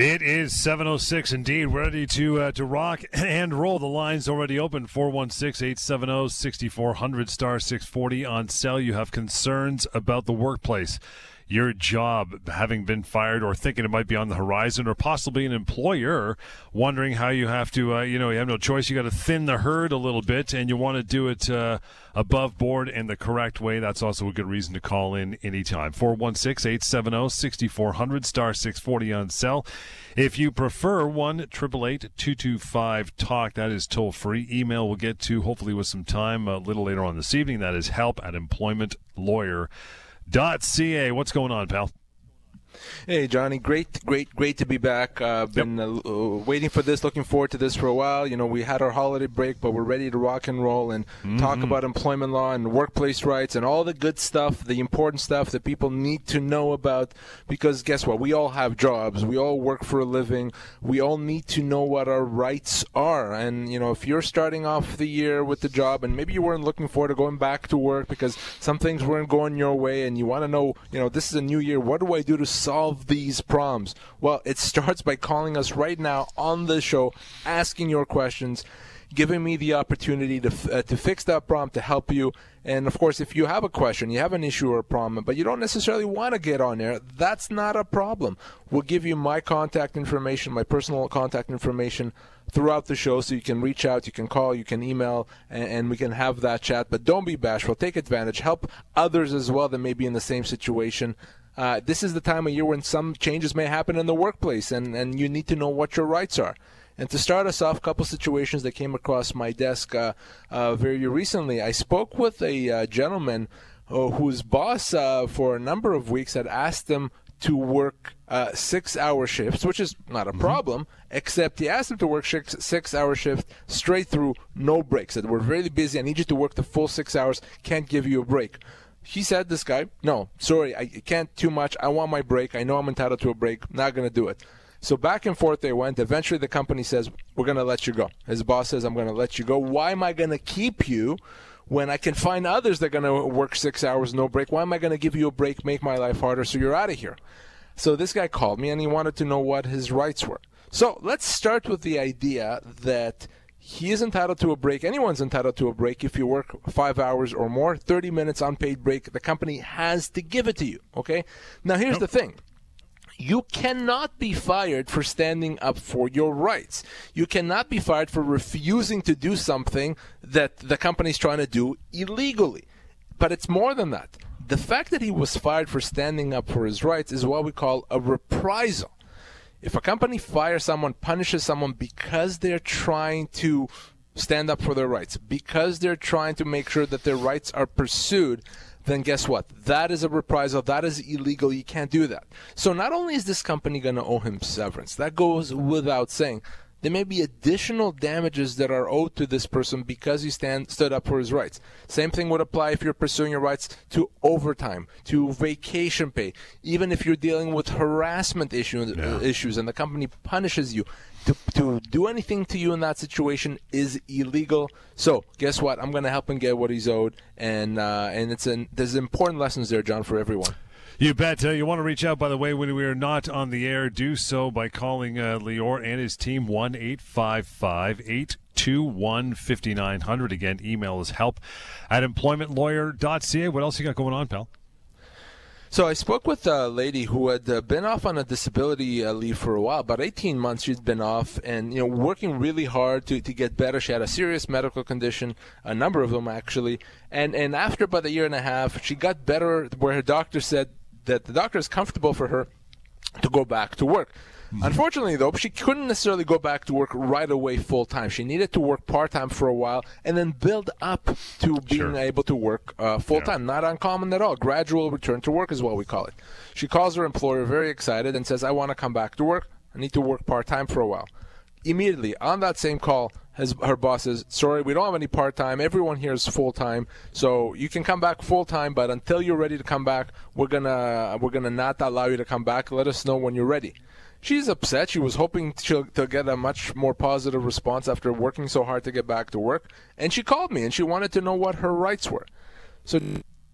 It is 706 indeed. Ready to uh, to rock and roll. The lines already open 416 870 6400 star 640 on cell. You have concerns about the workplace your job having been fired or thinking it might be on the horizon or possibly an employer wondering how you have to uh, you know you have no choice. You got to thin the herd a little bit and you want to do it uh, above board and the correct way. That's also a good reason to call in anytime. 416-870-6400 star 640 on cell. If you prefer one 225 talk. That is toll free. Email we'll get to hopefully with some time a little later on this evening. That is help at employment lawyer ca. What's going on, pal? Hey, Johnny. Great, great, great to be back. Uh, been yep. uh, waiting for this, looking forward to this for a while. You know, we had our holiday break, but we're ready to rock and roll and mm-hmm. talk about employment law and workplace rights and all the good stuff, the important stuff that people need to know about. Because guess what? We all have jobs. We all work for a living. We all need to know what our rights are. And, you know, if you're starting off the year with the job and maybe you weren't looking forward to going back to work because some things weren't going your way and you want to know, you know, this is a new year. What do I do to solve these problems? Well, it starts by calling us right now on the show, asking your questions, giving me the opportunity to uh, to fix that problem to help you. And of course, if you have a question, you have an issue or a problem, but you don't necessarily want to get on there, that's not a problem. We'll give you my contact information, my personal contact information throughout the show so you can reach out, you can call, you can email, and, and, we can have that chat. But don't be bashful. Take advantage. Help others as well that may be in the same situation. Uh, this is the time of year when some changes may happen in the workplace, and, and you need to know what your rights are. And to start us off, a couple situations that came across my desk uh, uh, very recently. I spoke with a uh, gentleman uh, whose boss, uh, for a number of weeks, had asked him to work six-hour shifts, which is not a mm-hmm. problem. Except he asked him to work six, six-hour shift straight through, no breaks. Said we're very busy. I need you to work the full six hours. Can't give you a break. He said, this guy, no, sorry, I can't too much. I want my break. I know I'm entitled to a break. Not going to do it. So back and forth they went. Eventually, the company says, we're going to let you go. His boss says, I'm going to let you go. Why am I going to keep you when I can find others that are going to work six hours, no break? Why am I going to give you a break, make my life harder so you're out of here? So this guy called me and he wanted to know what his rights were. So let's start with the idea that he is entitled to a break. Anyone's entitled to a break if you work five hours or more, 30 minutes unpaid break. The company has to give it to you. Okay? Now, here's the thing. You cannot be fired for standing up for your rights. You cannot be fired for refusing to do something that the company's trying to do illegally. But it's more than that. The fact that he was fired for standing up for his rights is what we call a reprisal if a company fires someone, punishes someone because they're trying to stand up for their rights, because they're trying to make sure that their rights are pursued, then guess what? That is a reprisal. That is illegal. You can't do that. So not only is this company going to owe him severance, that goes without saying there may be additional damages that are owed to this person because he stand, stood up for his rights. Same thing would apply if you're pursuing your rights to overtime, to vacation pay, even if you're dealing with harassment issue, yeah. uh, issues and the company punishes you. To, to do anything to you in that situation is illegal. So guess what? I'm going to help him get what he's owed, and uh, and it's an there's important lessons there, John, for everyone. You bet. Uh, you want to reach out, by the way, when we are not on the air, do so by calling uh, Lior and his team 1 855 821 5900. Again, email is help at employmentlawyer.ca. What else you got going on, pal? So I spoke with a lady who had uh, been off on a disability uh, leave for a while, about 18 months she'd been off and, you know, working really hard to, to get better. She had a serious medical condition, a number of them actually. And, and after about a year and a half, she got better where her doctor said, that the doctor is comfortable for her to go back to work. Mm-hmm. Unfortunately, though, she couldn't necessarily go back to work right away full time. She needed to work part time for a while and then build up to being sure. able to work uh, full time. Yeah. Not uncommon at all. Gradual return to work is what we call it. She calls her employer very excited and says, I want to come back to work. I need to work part time for a while. Immediately on that same call, her boss says, "Sorry, we don't have any part time. Everyone here is full time. So you can come back full time, but until you're ready to come back, we're gonna we're gonna not allow you to come back. Let us know when you're ready." She's upset. She was hoping to, to get a much more positive response after working so hard to get back to work, and she called me and she wanted to know what her rights were. So,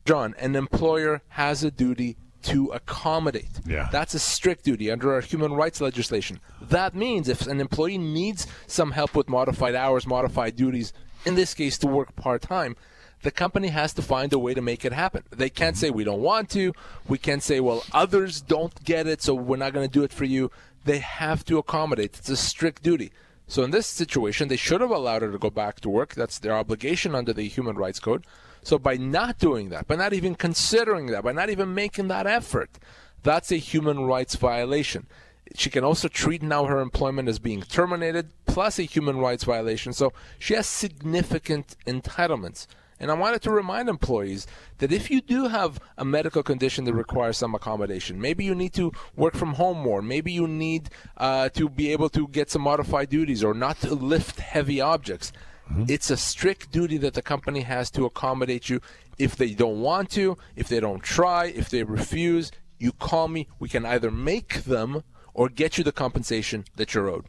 John, an employer has a duty to accommodate. Yeah. That's a strict duty under our human rights legislation. That means if an employee needs some help with modified hours, modified duties, in this case to work part time, the company has to find a way to make it happen. They can't mm-hmm. say we don't want to. We can't say, well, others don't get it, so we're not going to do it for you. They have to accommodate. It's a strict duty. So in this situation, they should have allowed her to go back to work. That's their obligation under the Human Rights Code. So by not doing that, by not even considering that, by not even making that effort, that's a human rights violation. She can also treat now her employment as being terminated, plus a human rights violation. So she has significant entitlements. And I wanted to remind employees that if you do have a medical condition that requires some accommodation, maybe you need to work from home more, maybe you need uh, to be able to get some modified duties or not to lift heavy objects. Mm-hmm. It's a strict duty that the company has to accommodate you. If they don't want to, if they don't try, if they refuse, you call me. We can either make them or get you the compensation that you're owed.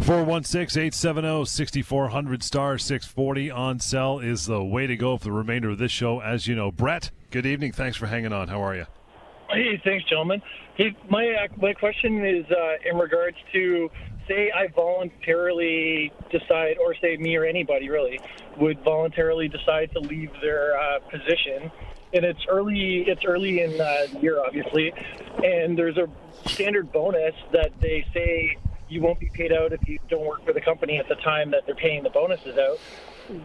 416 870 6400 star 640 on cell is the way to go for the remainder of this show. As you know, Brett, good evening. Thanks for hanging on. How are you? Hey, thanks, gentlemen. Hey, my uh, my question is uh, in regards to say I voluntarily decide, or say me or anybody really would voluntarily decide to leave their uh, position, and it's early. It's early in uh, the year, obviously, and there's a standard bonus that they say you won't be paid out if you don't work for the company at the time that they're paying the bonuses out.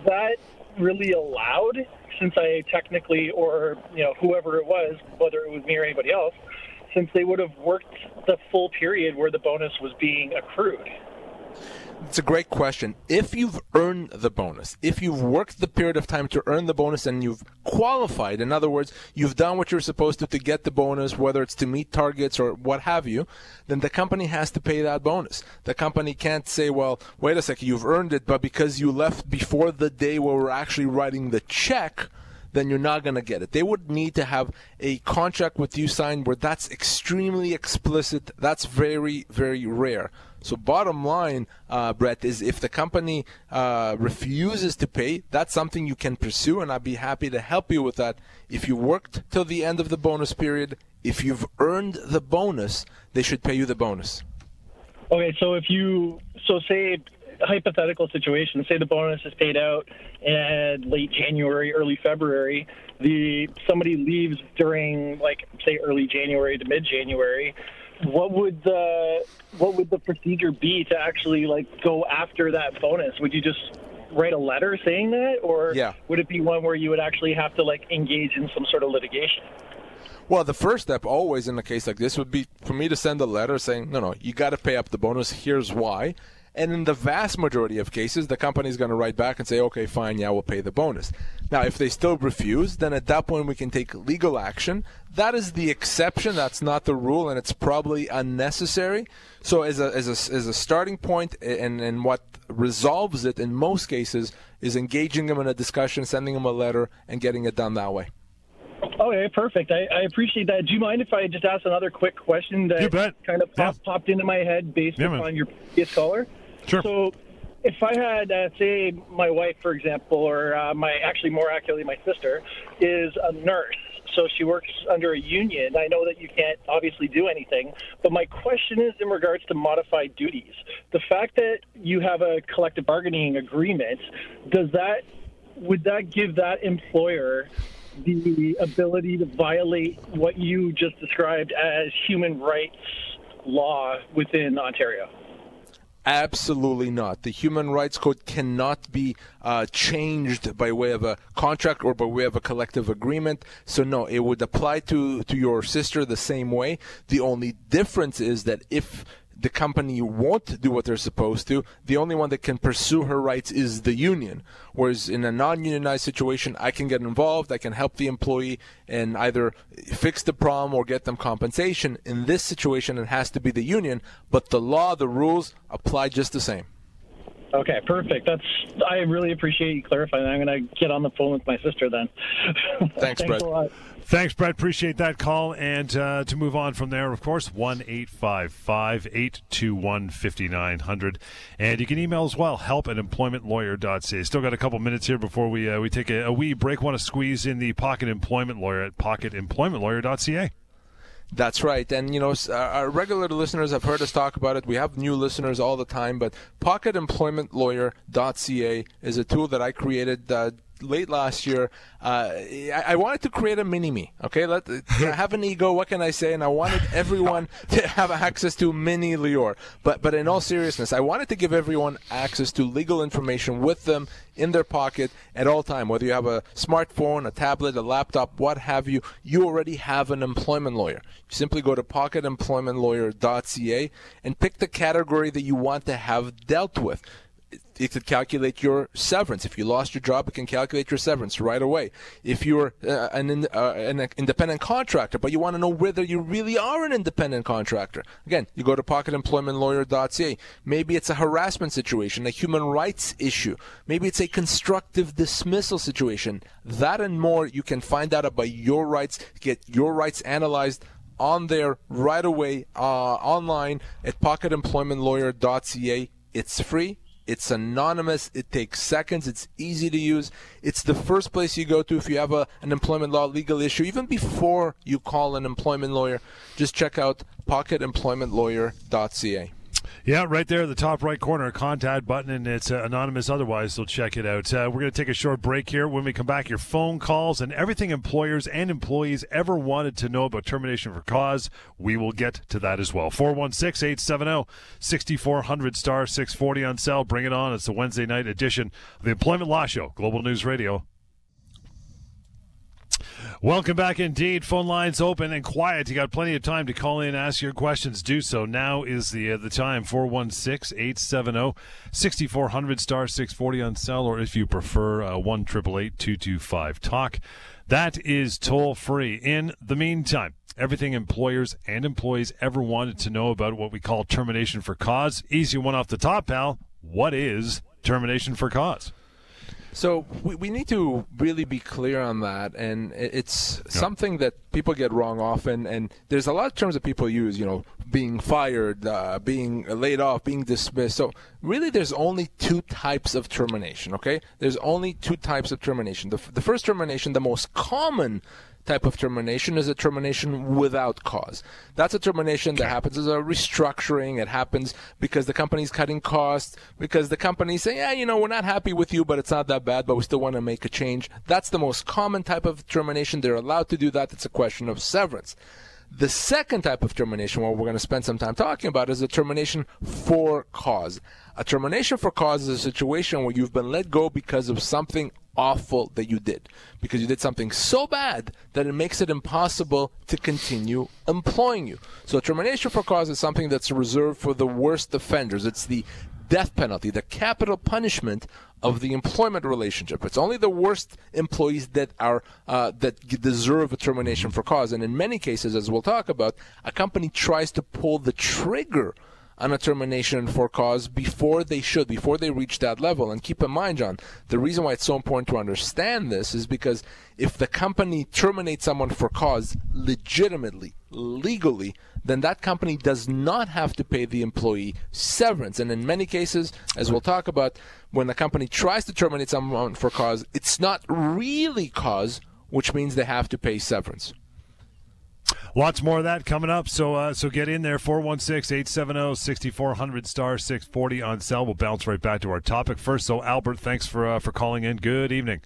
That really allowed? Since I technically, or you know, whoever it was, whether it was me or anybody else, since they would have worked the full period where the bonus was being accrued. It's a great question. If you've earned the bonus, if you've worked the period of time to earn the bonus and you've qualified, in other words, you've done what you're supposed to to get the bonus, whether it's to meet targets or what have you, then the company has to pay that bonus. The company can't say, well, wait a second, you've earned it, but because you left before the day where we're actually writing the check, then you're not going to get it. They would need to have a contract with you signed where that's extremely explicit. That's very, very rare. So bottom line, uh, Brett, is if the company uh, refuses to pay, that's something you can pursue, and I'd be happy to help you with that. If you worked till the end of the bonus period, if you've earned the bonus, they should pay you the bonus. Okay, so if you so say hypothetical situation, say the bonus is paid out in late January, early February, the somebody leaves during like say early January to mid January what would the what would the procedure be to actually like go after that bonus? Would you just write a letter saying that, or yeah. would it be one where you would actually have to like engage in some sort of litigation? Well, the first step always in a case like this would be for me to send a letter saying, no, no, you got to pay up the bonus. Here's why. And in the vast majority of cases, the company is going to write back and say, okay, fine, yeah, we'll pay the bonus. Now, if they still refuse, then at that point we can take legal action. That is the exception. That's not the rule, and it's probably unnecessary. So, as a, as a, as a starting point, and, and what resolves it in most cases is engaging them in a discussion, sending them a letter, and getting it done that way. Okay, perfect. I, I, appreciate that. Do you mind if I just ask another quick question that kind of pop, yeah. popped into my head based yeah, upon your previous caller? Sure. So, if I had, uh, say, my wife, for example, or uh, my actually more accurately, my sister, is a nurse. So she works under a union. I know that you can't obviously do anything, but my question is in regards to modified duties. The fact that you have a collective bargaining agreement, does that would that give that employer the ability to violate what you just described as human rights law within Ontario? Absolutely not. The Human Rights Code cannot be uh, changed by way of a contract or by way of a collective agreement. So no, it would apply to to your sister the same way. The only difference is that if the company won't do what they're supposed to, the only one that can pursue her rights is the union. Whereas in a non unionized situation, I can get involved, I can help the employee and either fix the problem or get them compensation. In this situation, it has to be the union, but the law, the rules apply just the same. Okay, perfect. That's I really appreciate you clarifying. I'm going to get on the phone with my sister then. Thanks, Thanks Brett. Thanks, Brett. Appreciate that call. And uh, to move on from there, of course, 1 855 821 5900. And you can email as well, help at employmentlawyer.ca. Still got a couple minutes here before we uh, we take a, a wee break. Want to squeeze in the pocket employment lawyer at pocketemploymentlawyer.ca. That's right. And, you know, our regular listeners have heard us talk about it. We have new listeners all the time, but pocketemploymentlawyer.ca is a tool that I created uh, late last year. Uh, I, I, wanted to create a mini me. Okay, Let, I have an ego. What can I say? And I wanted everyone to have access to mini Lior. But but in all seriousness, I wanted to give everyone access to legal information with them in their pocket at all time. Whether you have a smartphone, a tablet, a laptop, what have you, you already have an employment lawyer. You simply go to pocketemploymentlawyer.ca and pick the category that you want to have dealt with it could calculate your severance. If you lost your job, it can calculate your severance right away. If you're uh, an, uh, an independent contractor, but you want to know whether you really are an independent contractor, again, you go to pocketemploymentlawyer.ca. Maybe it's a harassment situation, a human rights issue. Maybe it's a constructive dismissal situation. That and more you can find out about your rights, get your rights analyzed on there right away uh, online at pocketemploymentlawyer.ca. It's free it's anonymous. It takes seconds. It's easy to use. It's the first place you go to if you have a, an employment law legal issue. Even before you call an employment lawyer, just check out pocketemploymentlawyer.ca. Yeah, right there, the top right corner, contact button, and it's uh, anonymous otherwise, so check it out. Uh, we're going to take a short break here. When we come back, your phone calls and everything employers and employees ever wanted to know about termination for cause, we will get to that as well. 416 870 6400 star 640 on sale. Bring it on. It's the Wednesday night edition of the Employment Law Show, Global News Radio. Welcome back indeed. Phone lines open and quiet. You got plenty of time to call in and ask your questions. Do so. Now is the uh, the time. 416-870-6400 star 640 on cell or if you prefer uh, 1 talk. That is toll free. In the meantime, everything employers and employees ever wanted to know about what we call termination for cause. Easy one off the top, pal. What is termination for cause? So we, we need to really be clear on that, and it's yep. something that people get wrong often. And there's a lot of terms that people use, you know, being fired, uh, being laid off, being dismissed. So really, there's only two types of termination. Okay, there's only two types of termination. The, the first termination, the most common type of termination is a termination without cause. That's a termination that happens as a restructuring. It happens because the company's cutting costs, because the company say, yeah, you know, we're not happy with you, but it's not that bad, but we still want to make a change. That's the most common type of termination. They're allowed to do that. It's a question of severance. The second type of termination, what we're going to spend some time talking about, is a termination for cause. A termination for cause is a situation where you've been let go because of something awful that you did because you did something so bad that it makes it impossible to continue employing you. So termination for cause is something that's reserved for the worst offenders. It's the death penalty, the capital punishment of the employment relationship. It's only the worst employees that are uh, that deserve a termination for cause. And in many cases, as we'll talk about, a company tries to pull the trigger on a termination for cause before they should, before they reach that level. And keep in mind, John, the reason why it's so important to understand this is because if the company terminates someone for cause legitimately, legally, then that company does not have to pay the employee severance. And in many cases, as we'll talk about, when the company tries to terminate someone for cause, it's not really cause, which means they have to pay severance. Lots more of that coming up. So uh, so get in there 416-870-6400 star 640 on cell. We'll bounce right back to our topic first. So Albert, thanks for uh, for calling in. Good evening.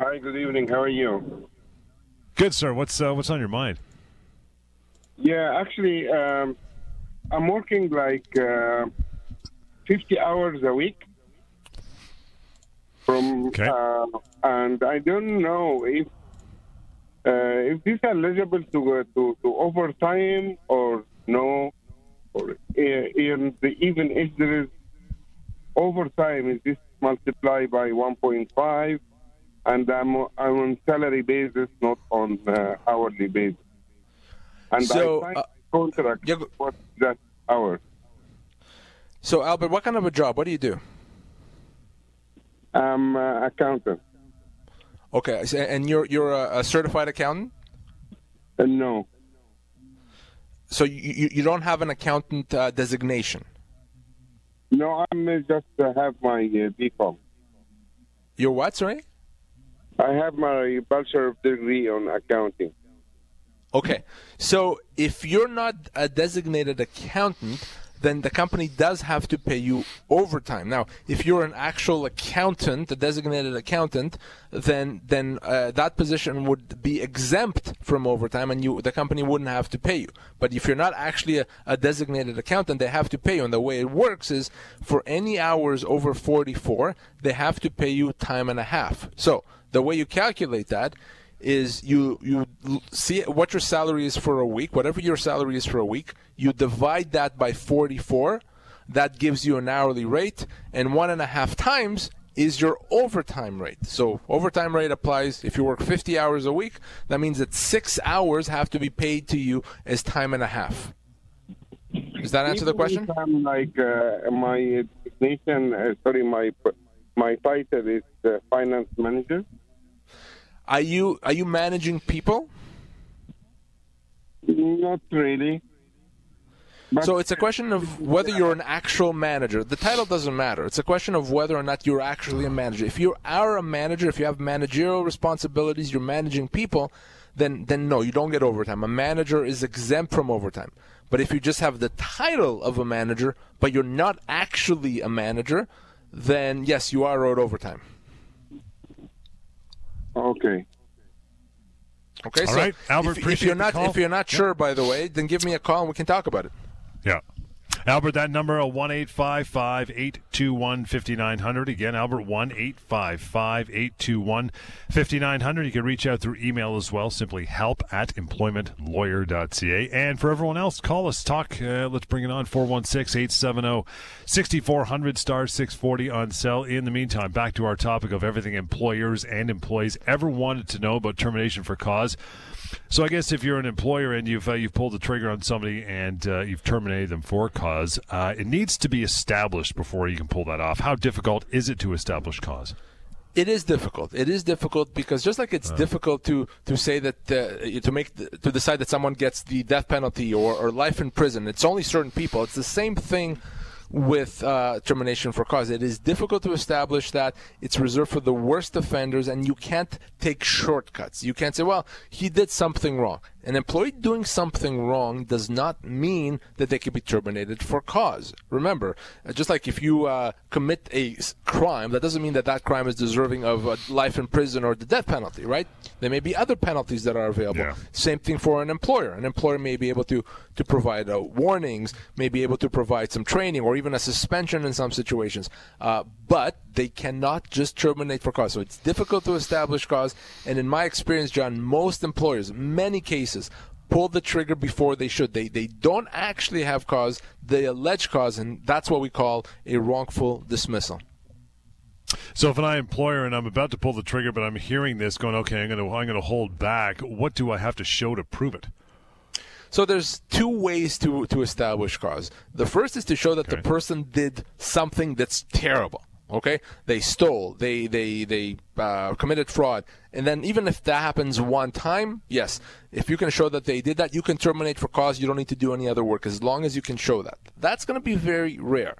Hi, good evening. How are you? Good, sir. What's uh, what's on your mind? Yeah, actually, um, I'm working like uh, 50 hours a week. From okay. Uh, and I don't know if if this eligible to to, to overtime or no, or uh, even if there is overtime, is this multiplied by 1.5? And I'm, I'm on salary basis, not on uh, hourly basis. And so, I signed uh, contract yeah, for that hour. So, Albert, what kind of a job? What do you do? I'm uh, accountant. Okay, and you're you're a, certified accountant? Uh, no. So you you don't have an accountant uh, designation? No, I'm uh, just uh, have my uh, BCom. Your what, sorry? I have my bachelor degree on accounting. Okay. So if you're not a designated accountant, then the company does have to pay you overtime. Now, if you're an actual accountant, a designated accountant, then then uh, that position would be exempt from overtime, and you the company wouldn't have to pay you. But if you're not actually a, a designated accountant, they have to pay you. And the way it works is, for any hours over 44, they have to pay you time and a half. So the way you calculate that is you you see what your salary is for a week, whatever your salary is for a week, you divide that by 44. That gives you an hourly rate, and one and a half times is your overtime rate. So overtime rate applies if you work 50 hours a week. That means that six hours have to be paid to you as time and a half. Does that answer the question? I'm like uh, my designation, uh, sorry, my my title is uh, finance manager. Are you are you managing people? Not really. But So it's a question of whether you're an actual manager. The title doesn't matter. It's a question of whether or not you're actually a manager. If you are a manager, if you have managerial responsibilities, you're managing people, then then no, you don't get overtime. A manager is exempt from overtime. But if you just have the title of a manager, but you're not actually a manager, then yes, you are owed overtime. okay. Okay, All right, Albert, If, if you're the not call. if you're not sure, by the way, then give me a call and we can talk about it. Yeah. Albert, that number, uh, 1 855 821 5900. Again, Albert, 1 855 821 5900. You can reach out through email as well, simply help at employmentlawyer.ca. And for everyone else, call us, talk. Uh, let's bring it on 416 870 6400 star 640 on cell. In the meantime, back to our topic of everything employers and employees ever wanted to know about termination for cause. So I guess if you're an employer and you've uh, you've pulled the trigger on somebody and uh, you've terminated them for cause, uh, it needs to be established before you can pull that off. How difficult is it to establish cause? It is difficult. It is difficult because just like it's difficult to to say that uh, to make the, to decide that someone gets the death penalty or, or life in prison, it's only certain people. It's the same thing with uh, termination for cause. It is difficult to establish that it's reserved for the worst offenders, and you can't take shortcuts. You can't say, "Well, he did something wrong." An employee doing something wrong does not mean that they can be terminated for cause. Remember, uh, just like if you uh, commit a crime, that doesn't mean that that crime is deserving of uh, life in prison or the death penalty, right? There may be other penalties that are available. Yeah. Same thing for an employer. An employer may be able to to provide uh, warnings, may be able to provide some training, or even a suspension in some situations. Uh, but they cannot just terminate for cause. So it's difficult to establish cause. And in my experience, John, most employers, many cases, pull the trigger before they should. They they don't actually have cause. They allege cause, and that's what we call a wrongful dismissal. So if I'm an employer and I'm about to pull the trigger, but I'm hearing this, going, "Okay, I'm going to I'm going to hold back." What do I have to show to prove it? So there's two ways to to establish cause. The first is to show that the person did something that's terrible. Okay, they stole, they they they uh, committed fraud, and then even if that happens one time, yes, if you can show that they did that, you can terminate for cause. You don't need to do any other work as long as you can show that. That's going to be very rare.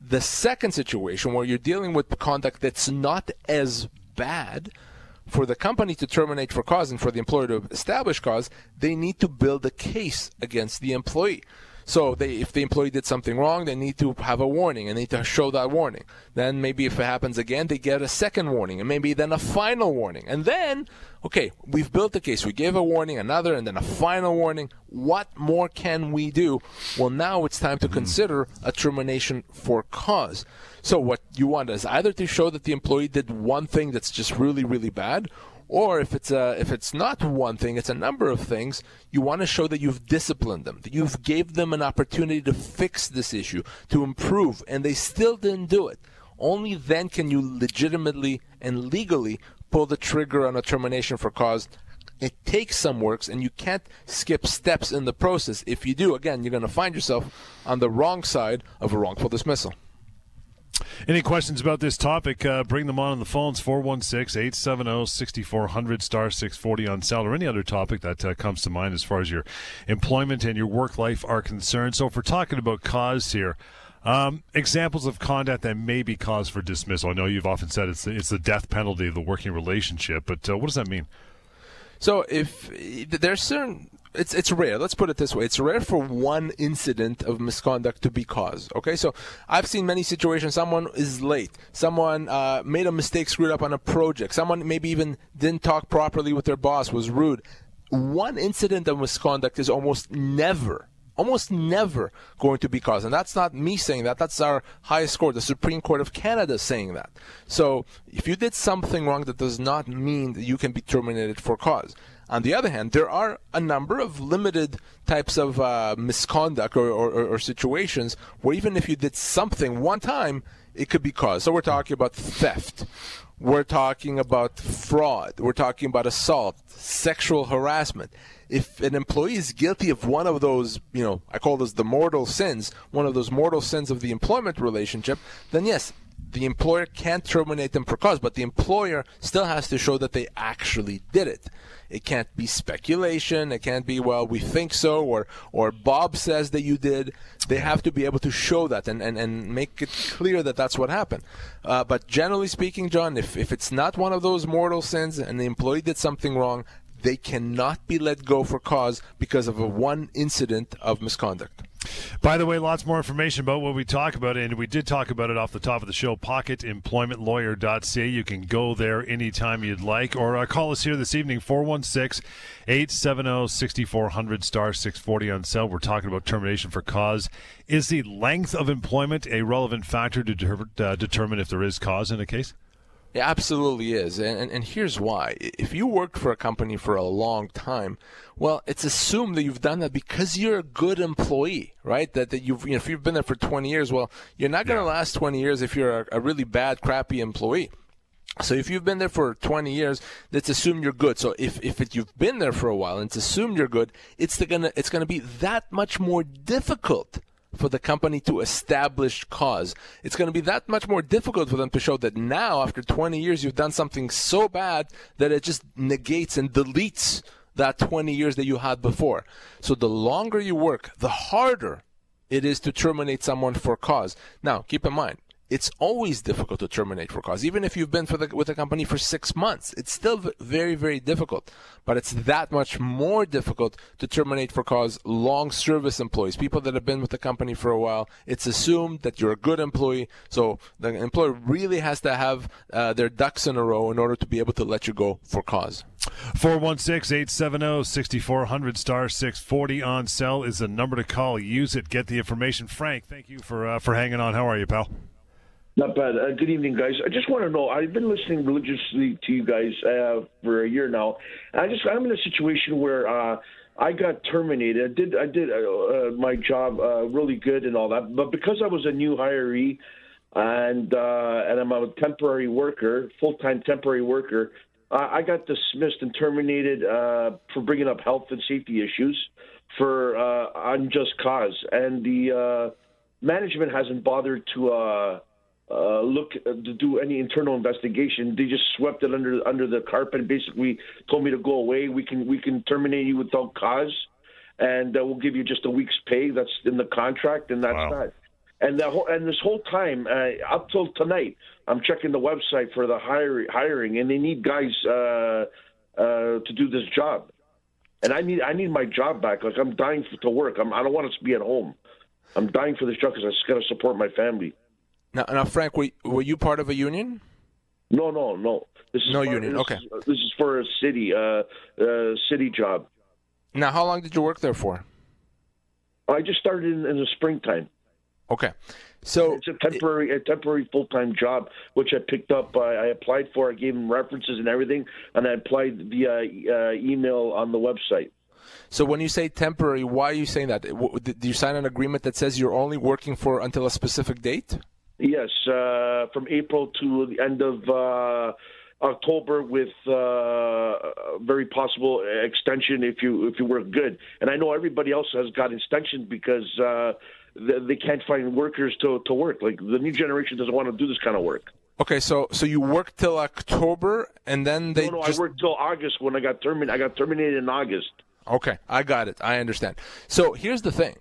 The second situation where you're dealing with conduct that's not as bad, for the company to terminate for cause and for the employer to establish cause, they need to build a case against the employee. So they, if the employee did something wrong, they need to have a warning and they need to show that warning. Then maybe if it happens again, they get a second warning and maybe then a final warning. And then, okay, we've built the case. We gave a warning, another, and then a final warning. What more can we do? Well, now it's time to hmm. consider a termination for cause. So what you want is either to show that the employee did one thing that's just really, really bad, or if it's a, if it's not one thing, it's a number of things. You want to show that you've disciplined them, that you've gave them an opportunity to fix this issue, to improve, and they still didn't do it. Only then can you legitimately and legally pull the trigger on a termination for cause. It takes some works, and you can't skip steps in the process. If you do, again, you're going to find yourself on the wrong side of a wrongful dismissal. Any questions about this topic, uh, bring them on on the phones 416 870 6400 star 640 on cell or any other topic that uh, comes to mind as far as your employment and your work life are concerned. So, if we're talking about cause here, um, examples of conduct that may be cause for dismissal. I know you've often said it's the, it's the death penalty of the working relationship, but uh, what does that mean? So if there's certain it's it's rare. Let's put it this way: it's rare for one incident of misconduct to be cause. Okay, so I've seen many situations. Someone is late. Someone uh, made a mistake, screwed up on a project. Someone maybe even didn't talk properly with their boss, was rude. One incident of misconduct is almost never almost never going to be cause. And that's not me saying that. That's our highest court, the Supreme Court of Canada, saying that. So if you did something wrong, that does not mean that you can be terminated for cause. On the other hand, there are a number of limited types of uh, misconduct or, or, or, situations where even if you did something one time, it could be cause. So we're talking about theft. We're talking about fraud. We're talking about assault, sexual harassment if an employee is guilty of one of those, you know, I call those the mortal sins, one of those mortal sins of the employment relationship, then yes, the employer can't terminate them for cause, but the employer still has to show that they actually did it. It can't be speculation. It can't be, well, we think so, or, or Bob says that you did. They have to be able to show that and, and, and make it clear that that's what happened. Uh, but generally speaking, John, if, if it's not one of those mortal sins and the employee did something wrong, they cannot be let go for cause because of a one incident of misconduct. By the way, lots more information about what we talk about, and we did talk about it off the top of the show. PocketEmploymentLawyer.ca. You can go there anytime you'd like, or uh, call us here this evening, 416 870 6400 star 640 on cell. We're talking about termination for cause. Is the length of employment a relevant factor to de- uh, determine if there is cause in a case? It absolutely is. And, and, and, here's why. If you worked for a company for a long time, well, it's assumed that you've done that because you're a good employee, right? That, that you've, you know, if you've been there for 20 years, well, you're not going to yeah. last 20 years if you're a, a really bad, crappy employee. So if you've been there for 20 years, let's assume you're good. So if, if it, you've been there for a while and it's assumed you're good, it's gonna, it's gonna be that much more difficult for the company to establish cause. It's going to be that much more difficult for them to show that now, after 20 years, you've done something so bad that it just negates and deletes that 20 years that you had before. So the longer you work, the harder it is to terminate someone for cause. Now, keep in mind, it's always difficult to terminate for cause. Even if you've been the, with a company for six months, it's still very, very difficult. But it's that much more difficult to terminate for cause long service employees, people that have been with the company for a while. It's assumed that you're a good employee. So the employer really has to have uh, their ducks in a row in order to be able to let you go for cause. 416 870 6400 star 640 on cell is the number to call. Use it. Get the information. Frank, thank you for, uh, for hanging on. How are you, pal? Not bad. Uh, good evening, guys. I just want to know. I've been listening religiously to you guys uh, for a year now. I just I'm in a situation where uh, I got terminated. I did I did uh, uh, my job uh, really good and all that, but because I was a new hiree and and I'm a temporary worker, full time temporary worker, I got dismissed and terminated for bringing up health and safety issues for unjust cause, and the management hasn't bothered to uh, look uh, to do any internal investigation. They just swept it under under the carpet. Basically, told me to go away. We can we can terminate you without cause, and uh, we'll give you just a week's pay. That's in the contract, and that's wow. that. And the whole, and this whole time uh, up till tonight, I'm checking the website for the hire, hiring, and they need guys uh, uh, to do this job. And I need I need my job back. Like I'm dying for, to work. I'm, I don't want to be at home. I'm dying for this job because I just got to support my family. Now, now Frank, were, were you part of a union? No, no, no. This is no union. This okay. Is, this is for a city, uh, uh, city job. Now, how long did you work there for? I just started in, in the springtime. Okay, so it's a temporary, a temporary full time job, which I picked up. I, I, applied for. I gave them references and everything, and I applied via uh, email on the website. So when you say temporary, why are you saying that? Do you sign an agreement that says you're only working for until a specific date? Yes, uh, from April to the end of uh, October, with uh, very possible extension if you if you work good. And I know everybody else has got extensions because uh, they can't find workers to to work. Like the new generation doesn't want to do this kind of work. Okay, so so you worked till October, and then they. No, no, just... I worked till August when I got terminated. I got terminated in August. Okay, I got it. I understand. So here's the thing: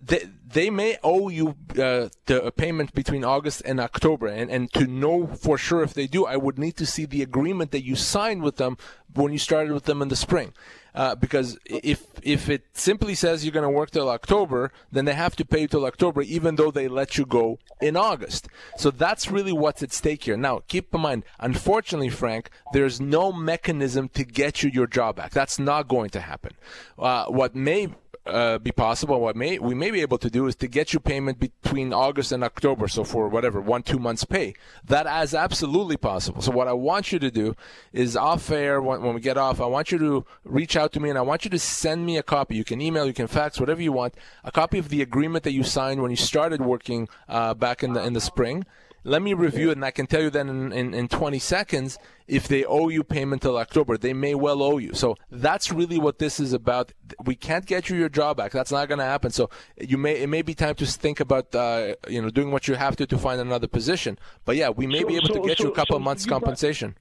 they, they may owe you uh, the payment between August and October. And, and to know for sure if they do, I would need to see the agreement that you signed with them when you started with them in the spring. Uh, because if if it simply says you're going to work till October, then they have to pay you till October, even though they let you go in August. So that's really what's at stake here. Now, keep in mind, unfortunately, Frank, there's no mechanism to get you your job back. That's not going to happen. Uh, what may uh, be possible. What may we may be able to do is to get you payment between August and October. So for whatever one two months pay, that is absolutely possible. So what I want you to do is off air when, when we get off, I want you to reach out to me and I want you to send me a copy. You can email, you can fax, whatever you want. A copy of the agreement that you signed when you started working uh, back in the in the spring let me review it, and I can tell you then in, in, in 20 seconds if they owe you payment till October. They may well owe you. So that's really what this is about. We can't get you your job back. That's not going to happen. So you may it may be time to think about uh, you know doing what you have to to find another position. But yeah, we may So- be able so- to get so- you a couple months compensation.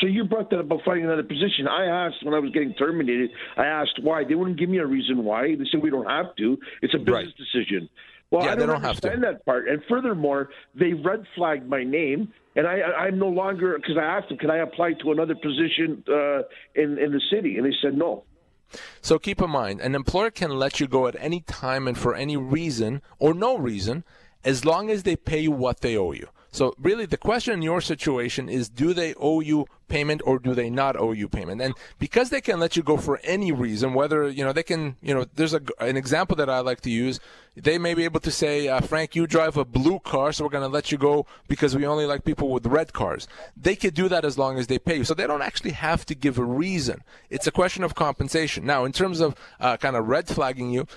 So you brought that up about finding another position. I asked when I was getting terminated. I asked why. They wouldn't give me a reason why. They said we don't have to. It's a business Right. decision. Well, Yeah, I don't, don't have to. understand that part. And furthermore, they red flagged my name, and I, I'm no longer because I asked them, can I apply to another position uh, in in the city? And they said no. So keep in mind, an employer can let you go at any time and for any reason or no reason, as long as they pay you what they owe you. So really, the question in your situation is: Do they owe you payment or do they not owe you payment? And because they can let you go for any reason, whether you know they can, you know, there's a, an example that I like to use. They may be able to say, uh, Frank, you drive a blue car, so we're going to let you go because we only like people with red cars. They could do that as long as they pay you. So they don't actually have to give a reason. It's a question of compensation. Now, in terms of uh, kind of red flagging you,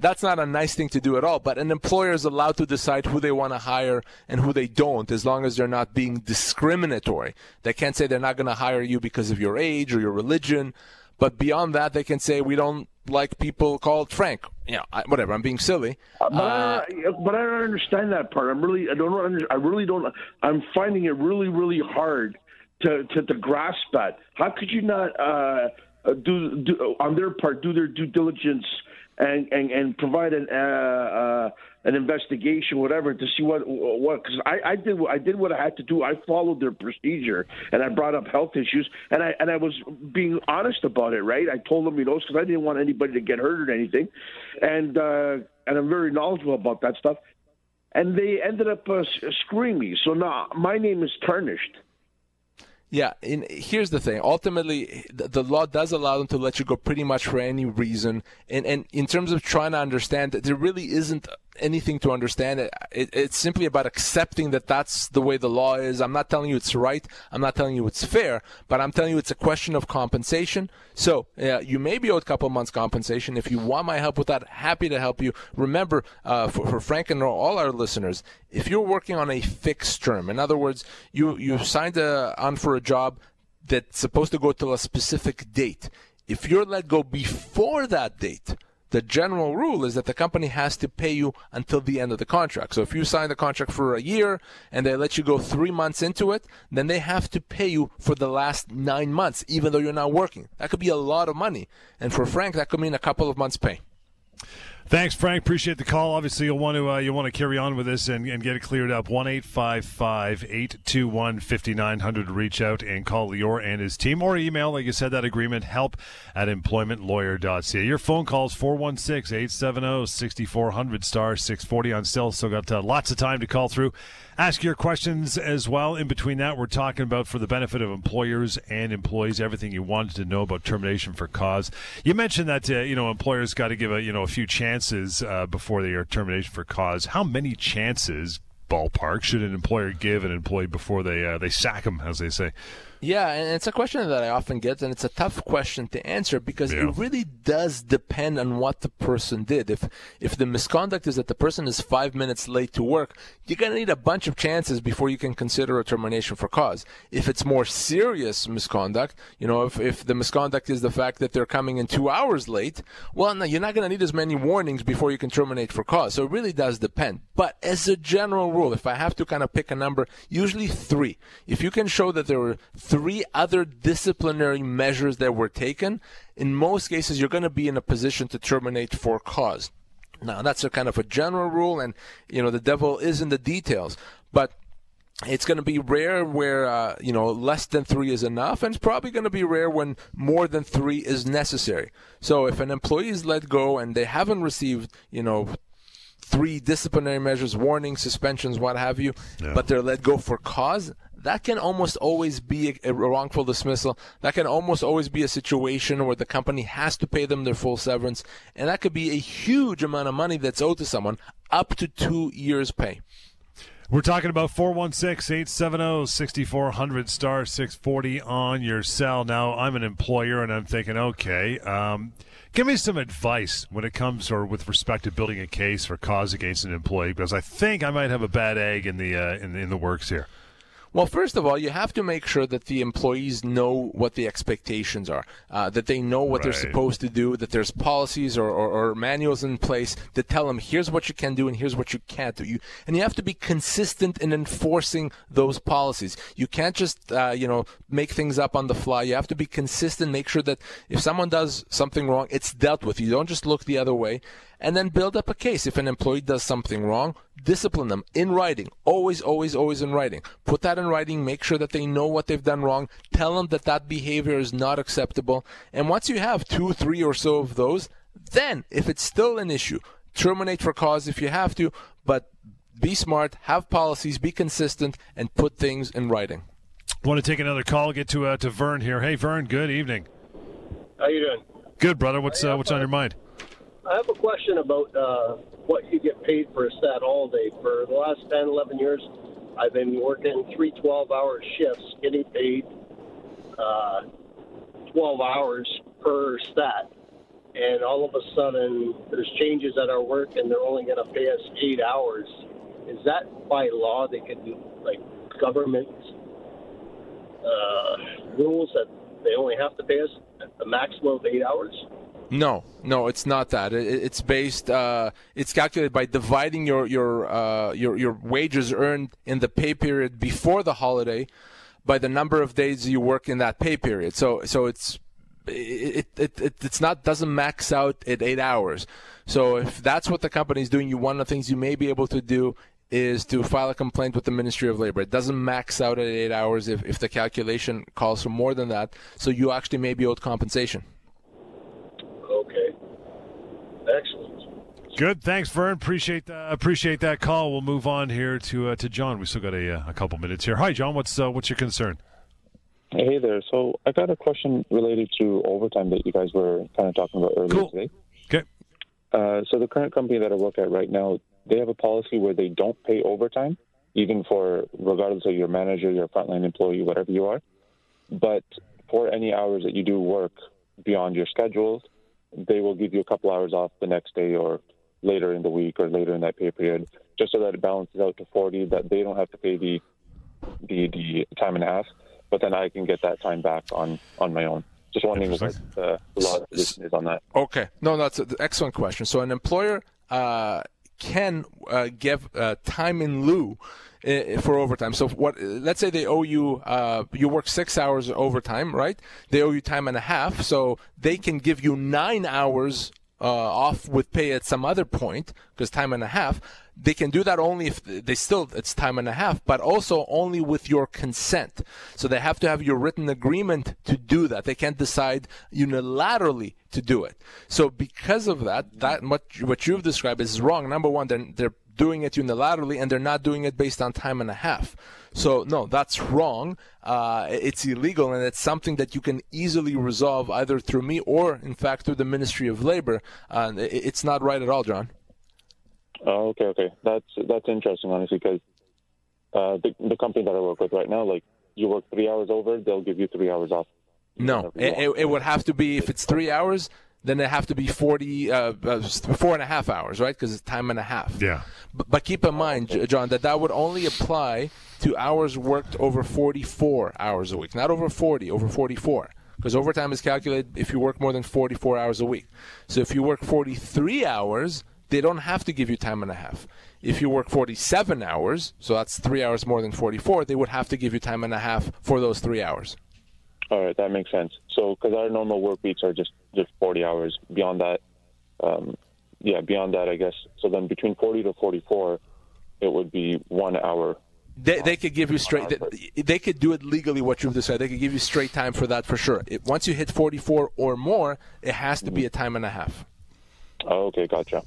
that's not a nice thing to do at all. But an employer is allowed to decide who they want to hire and who they don't, as long as they're not being discriminatory. They can't say they're not going to hire you because of your age or your religion. But beyond that, they can say we don't like people called Frank. You know, I, whatever. I'm being silly. Uh, but, I, uh, but I don't understand that part. I'm really, I don't, under, I really don't. I'm finding it really, really hard to to, to grasp that. How could you not uh, uh do, do on their part do their due diligence and and, and provide an uh, uh, an investigation, whatever, to see what what? Because I, I did I did what I had to do. I followed their procedure, and I brought up health issues, and I and I was being honest about it. Right, I told them, you know, because I didn't want anybody to get hurt or anything, and uh, and I'm very knowledgeable about that stuff. And they ended up uh, screwing me. So now my name is tarnished. Yeah, here's the thing. Ultimately, the, law does allow them to let you go pretty much for any reason. And and in terms of trying to understand, there really isn't anything to understand. It, it, it's simply about accepting that that's the way the law is. I'm not telling you it's right. I'm not telling you it's fair, but I'm telling you it's a question of compensation. So uh, you may be owed a couple months compensation. If you want my help with that, happy to help you. Remember, uh, for, for Frank and all our listeners, if you're working on a fixed term, in other words, you you signed a, on for a job that's supposed to go till a specific date. If you're let go before that date, the general rule is that the company has to pay you until the end of the contract. So if you sign the contract for a year and they let you go three months into it, then they have to pay you for the last nine months, even though you're not working. That could be a lot of money. And for Frank, that could mean a couple of months' pay. Thanks, Frank. Appreciate the call. Obviously, you'll want to uh, you'll want to carry on with this and, and get it cleared up. One eight five five eight two one fifty nine hundred. Reach out and call Lior and his team, or email, like you said, that agreement help at employmentlawyer.ca. Your phone calls 416-870-6400 star six forty on still. Still got uh, lots of time to call through. Ask your questions as well. In between that, we're talking about for the benefit of employers and employees, everything you wanted to know about termination for cause. You mentioned that uh, you know employers got to give a you know a few chances uh, before they are termination for cause. How many chances, ballpark, should an employer give an employee before they uh, they sack him, as they say? Yeah, and it's a question that I often get, and it's a tough question to answer because Yeah. it really does depend on what the person did. If if the misconduct is that the person is five minutes late to work, you're gonna need a bunch of chances before you can consider a termination for cause. If it's more serious misconduct, you know, if if the misconduct is the fact that they're coming in two hours late, well, no, you're not gonna need as many warnings before you can terminate for cause. So it really does depend. But as a general rule, if I have to kind of pick a number, usually three. If you can show that there were three other disciplinary measures that were taken, in most cases, you're going to be in a position to terminate for cause. Now, that's a kind of a general rule, and you know the devil is in the details. But it's going to be rare where uh, you know less than three is enough, and it's probably going to be rare when more than three is necessary. So, if an employee is let go and they haven't received, you know, three disciplinary measures, warnings, suspensions, what have you, yeah. but they're let go for cause, that can almost always be a, wrongful dismissal. That can almost always be a situation where the company has to pay them their full severance, and that could be a huge amount of money that's owed to someone, up to two years' pay. We're talking about 416 870 6400 star 640 on your cell. Now, I'm an employer and I'm thinking, okay, um, give me some advice when it comes or with respect to building a case for cause against an employee because I think I might have a bad egg in the, uh, in, in the works here. Well, first of all, you have to make sure that the employees know what the expectations are, uh, that they know what right. they're supposed to do, that there's policies or, or, or, manuals in place that tell them here's what you can do and here's what you can't do. You, and you have to be consistent in enforcing those policies. You can't just uh, you know make things up on the fly. You have to be consistent. Make sure that if someone does something wrong, it's dealt with. You don't just look the other way and then build up a case. If an employee does something wrong, discipline them in writing. Always, always, always in writing. Put that in writing. Make sure that they know what they've done wrong. Tell them that that behavior is not acceptable. And once you have two, three or so of those, then if it's still an issue, terminate for cause if you have to, but be smart, have policies, be consistent, and put things in writing. Want to take another call? Get to uh, to Vern here. Hey, Vern. Good evening. How you doing? Good, brother. What's uh, what's on your mind? I have a question about uh, what you get paid for a stat holiday. For the last 10, 11 years, I've been working three 12 hour shifts, getting paid uh, 12 hours per stat. And all of a sudden, there's changes at our work, and they're only going to pay us eight hours. Is that by law? They do, like, government uh, rules that they only have to pay us a maximum of eight hours? No, no, it's not that. it's based. Uh, it's calculated by dividing your your uh, your your wages earned in the pay period before the holiday by the number of days you work in that pay period. So so it's it, it, it it's not doesn't max out at eight hours. So if that's what the company is doing, you one of the things you may be able to do is to file a complaint with the Ministry of Labor. It doesn't max out at eight hours if, if the calculation calls for more than that. So you actually may be owed compensation. Okay. Excellent. Good. Thanks, Vern. Appreciate uh, appreciate that call. We'll move on here to uh, to John. We still got a, uh, a couple minutes here. Hi, John. What's uh, what's your concern? Hey there. So I got a question related to overtime that you guys were kind of talking about earlier cool. today. Okay. Uh, so the current company that I work at right now, they have a policy where they don't pay overtime, even for regardless of your manager, your frontline employee, whatever you are. But for any hours that you do work beyond your schedule, they will give you a couple hours off the next day or later in the week or later in that pay period, just so that it balances out to 40, that they don't have to pay the the, the time and a half, but then I can get that time back on, on my own. Just wondering what the law is on that. Okay. No, that's an excellent question. So an employer uh, can uh, give uh, time in lieu uh, for overtime. So what? Let's say they owe you uh, you work six hours overtime, right? They owe you time and a half, so they can give you nine hours uh, off with pay at some other point because time and a half. They can do that only if they still it's time and a half, but also only with your consent. So they have to have your written agreement to do that. They can't decide unilaterally to do it. So because of that, that what what you've described is wrong. Number one, they're, they're doing it unilaterally and they're not doing it based on time and a half. So no, that's wrong. Uh, it's illegal and it's something that you can easily resolve either through me or, in fact, through the Ministry of Labor. Uh, it's not right at all, John. Oh, okay, okay. That's that's interesting, honestly, because uh, the the company that I work with right now, like you work three hours over, they'll give you three hours off. No, it, it, it would have to be if it's three hours, then it have to be 40, uh, uh, four and a half hours, right? Because it's time and a half. Yeah. But, but, keep in mind, John, that that would only apply to hours worked over 44 hours a week, not over 40, over 44. Because overtime is calculated if you work more than 44 hours a week. So if you work 43 hours, they don't have to give you time and a half. If you work 47 hours, so that's three hours more than 44, they would have to give you time and a half for those three hours. All right, that makes sense. So, because our normal work weeks are just just 40 hours. Beyond that, um, yeah, beyond that, I guess. So then between 40 to 44, it would be one hour. They, they could give you straight. They, they could do it legally. What you've decided, they could give you straight time for that for sure. It, once you hit 44 or more, it has to be a time and a half. Oh, okay, gotcha.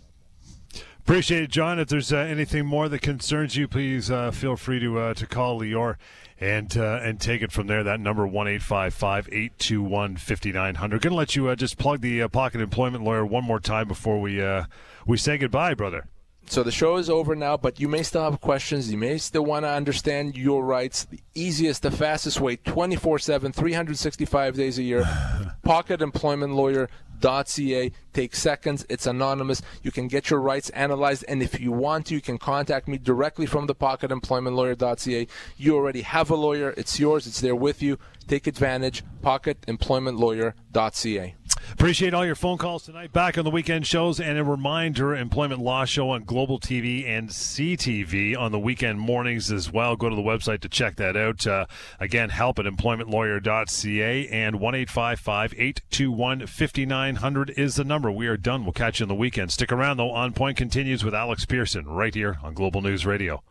Appreciate it, John. If there's uh, anything more that concerns you, please uh, feel free to uh, to call Lior and uh, and take it from there. That number one eight five five eight two one fifty nine hundred. Going to let you uh, just plug the uh, pocket employment lawyer one more time before we we say goodbye, brother. So the show is over now, but you may still have questions. You may still want to understand your rights. The easiest, the fastest way, 24 7, 365 days a year. PocketEmploymentLawyer.ca. Takes seconds. It's anonymous. You can get your rights analyzed, and if you want to, you can contact me directly from the PocketEmploymentLawyer.ca. You already have a lawyer. It's yours. It's there with you. Take advantage. PocketEmploymentLawyer.ca. Appreciate all your phone calls tonight. Back on the weekend shows, and a reminder: Employment Law Show on Global TV and CTV on the weekend mornings as well. Go to the website to check that out. Uh, again, help at employmentlawyer.ca and one eight five five eight two one fifty nine hundred is the number. We are done. We'll catch you on the weekend. Stick around though. On Point continues with Alex Pearson right here on Global News Radio.